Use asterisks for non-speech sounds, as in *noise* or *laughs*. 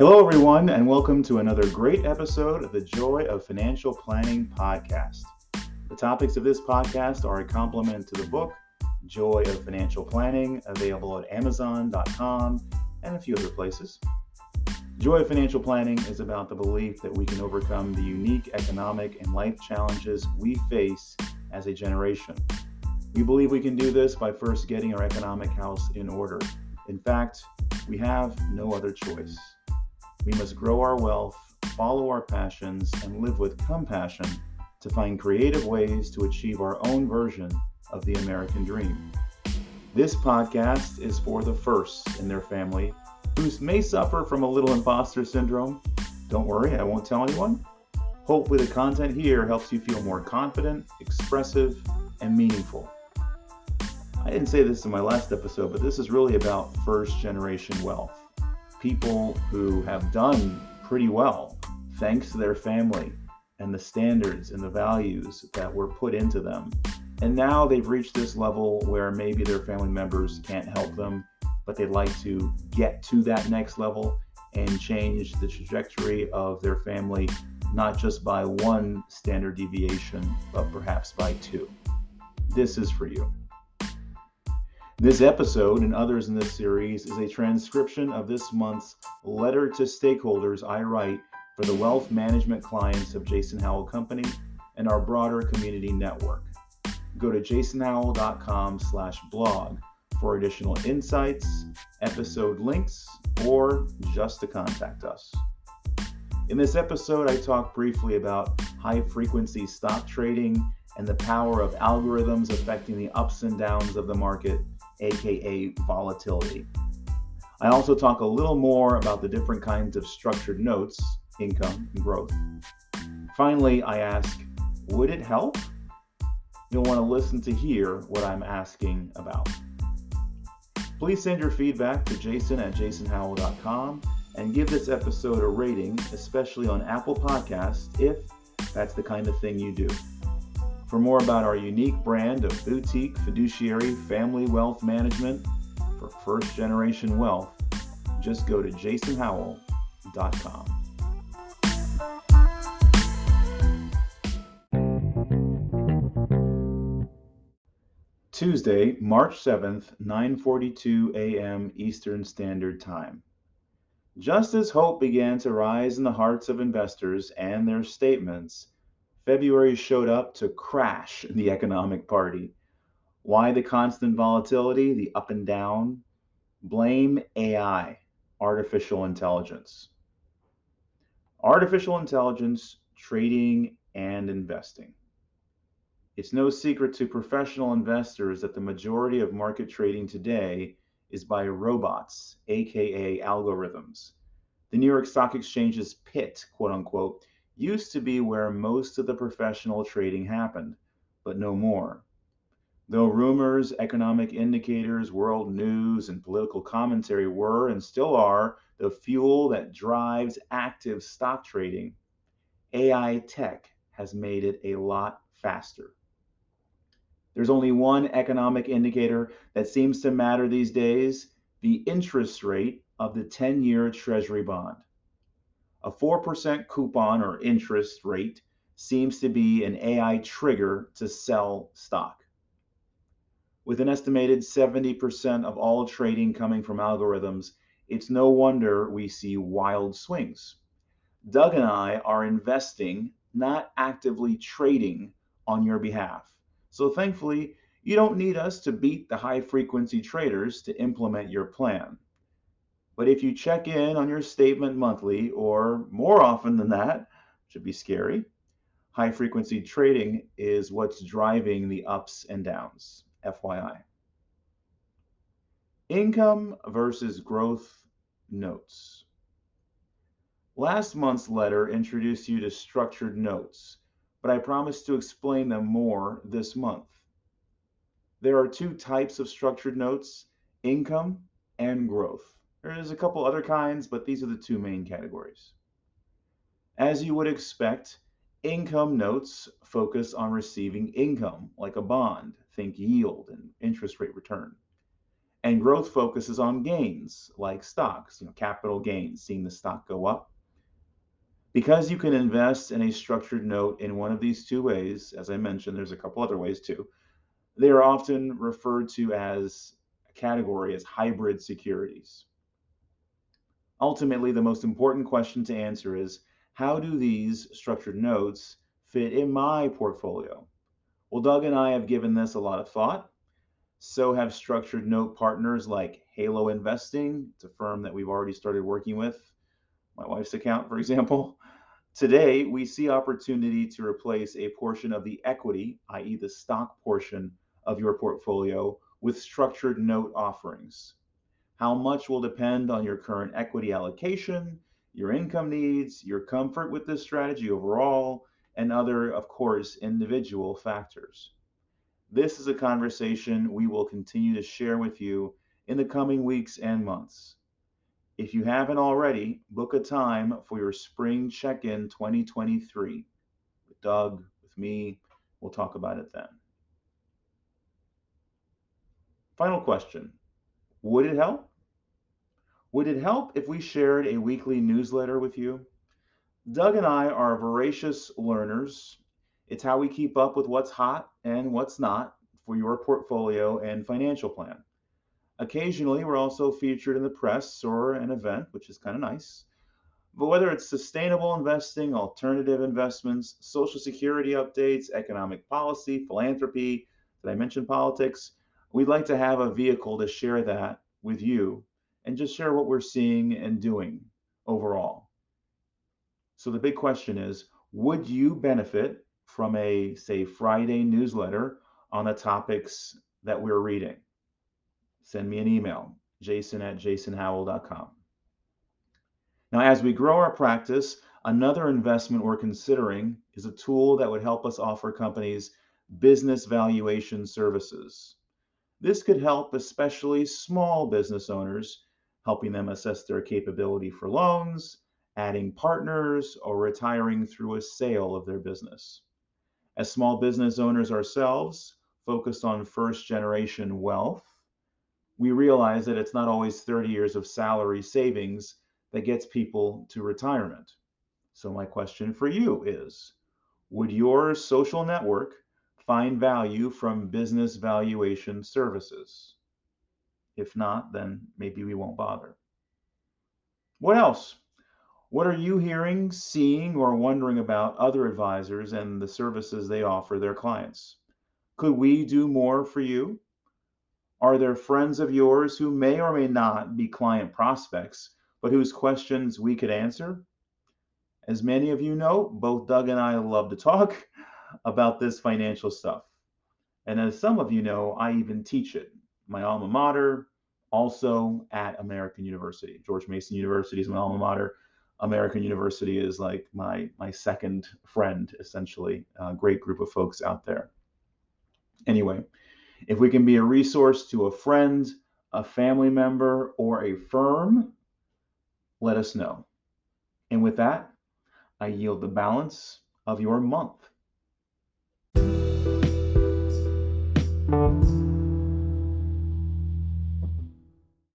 Hello, everyone, and welcome to another great episode of the Joy of Financial Planning podcast. The topics of this podcast are a complement to the book Joy of Financial Planning, available at Amazon.com and a few other places. Joy of Financial Planning is about the belief that we can overcome the unique economic and life challenges we face as a generation. We believe we can do this by first getting our economic house in order. In fact, we have no other choice. We must grow our wealth, follow our passions, and live with compassion to find creative ways to achieve our own version of the American dream. This podcast is for the firsts in their family who may suffer from a little imposter syndrome. Don't worry, I won't tell anyone. Hopefully, the content here helps you feel more confident, expressive, and meaningful. I didn't say this in my last episode, but this is really about first generation wealth. People who have done pretty well thanks to their family and the standards and the values that were put into them. And now they've reached this level where maybe their family members can't help them, but they'd like to get to that next level and change the trajectory of their family, not just by one standard deviation, but perhaps by two. This is for you. This episode and others in this series is a transcription of this month's letter to stakeholders I write for the wealth management clients of Jason Howell Company and our broader community network. Go to jasonhowell.com slash blog for additional insights, episode links, or just to contact us. In this episode, I talk briefly about high frequency stock trading and the power of algorithms affecting the ups and downs of the market aka volatility. I also talk a little more about the different kinds of structured notes, income, and growth. Finally, I ask, would it help? You'll want to listen to hear what I'm asking about. Please send your feedback to jason at jasonhowell.com and give this episode a rating, especially on Apple Podcasts, if that's the kind of thing you do. For more about our unique brand of boutique fiduciary family wealth management for first generation wealth, just go to jasonhowell.com. Tuesday, March 7th, 9:42 a.m. Eastern Standard Time. Just as hope began to rise in the hearts of investors and their statements, February showed up to crash the economic party. Why the constant volatility, the up and down? Blame AI, artificial intelligence. Artificial intelligence, trading, and investing. It's no secret to professional investors that the majority of market trading today is by robots, aka algorithms. The New York Stock Exchange's pit, quote unquote, used to be where most of the professional trading happened, but no more. Though rumors, economic indicators, world news, and political commentary were and still are the fuel that drives active stock trading, AI tech has made it a lot faster. There's only one economic indicator that seems to matter these days the interest rate of the 10 year Treasury bond. A 4% coupon or interest rate seems to be an AI trigger to sell stock. With an estimated 70% of all trading coming from algorithms, it's no wonder we see wild swings. Doug and I are investing, not actively trading on your behalf. So thankfully, you don't need us to beat the high frequency traders to implement your plan. But if you check in on your statement monthly, or more often than that, should be scary, high frequency trading is what's driving the ups and downs. FYI. Income versus growth notes. Last month's letter introduced you to structured notes, but I promise to explain them more this month. There are two types of structured notes income and growth. There's a couple other kinds, but these are the two main categories. As you would expect, income notes focus on receiving income, like a bond, think yield and interest rate return. And growth focuses on gains, like stocks, you know, capital gains, seeing the stock go up. Because you can invest in a structured note in one of these two ways, as I mentioned, there's a couple other ways too. They are often referred to as a category as hybrid securities. Ultimately, the most important question to answer is how do these structured notes fit in my portfolio? Well, Doug and I have given this a lot of thought. So have structured note partners like Halo Investing. It's a firm that we've already started working with, my wife's account, for example. Today, we see opportunity to replace a portion of the equity, i.e., the stock portion of your portfolio, with structured note offerings. How much will depend on your current equity allocation, your income needs, your comfort with this strategy overall, and other, of course, individual factors. This is a conversation we will continue to share with you in the coming weeks and months. If you haven't already, book a time for your spring check in 2023 with Doug, with me. We'll talk about it then. Final question Would it help? Would it help if we shared a weekly newsletter with you? Doug and I are voracious learners. It's how we keep up with what's hot and what's not for your portfolio and financial plan. Occasionally, we're also featured in the press or an event, which is kind of nice. But whether it's sustainable investing, alternative investments, social security updates, economic policy, philanthropy, did I mention politics? We'd like to have a vehicle to share that with you and just share what we're seeing and doing overall. So the big question is would you benefit from a, say, Friday newsletter on the topics that we're reading? send me an email, jason at jasonhowell.com. Now, as we grow our practice, another investment we're considering is a tool that would help us offer companies business valuation services. This could help especially small business owners, helping them assess their capability for loans, adding partners, or retiring through a sale of their business. As small business owners ourselves, focused on first generation wealth, we realize that it's not always 30 years of salary savings that gets people to retirement. So, my question for you is Would your social network find value from business valuation services? If not, then maybe we won't bother. What else? What are you hearing, seeing, or wondering about other advisors and the services they offer their clients? Could we do more for you? Are there friends of yours who may or may not be client prospects, but whose questions we could answer? As many of you know, both Doug and I love to talk *laughs* about this financial stuff. And as some of you know, I even teach it. My alma mater, also at American University. George Mason University is my alma mater. American University is like my my second friend, essentially. A great group of folks out there. Anyway, if we can be a resource to a friend, a family member, or a firm, let us know. And with that, I yield the balance of your month.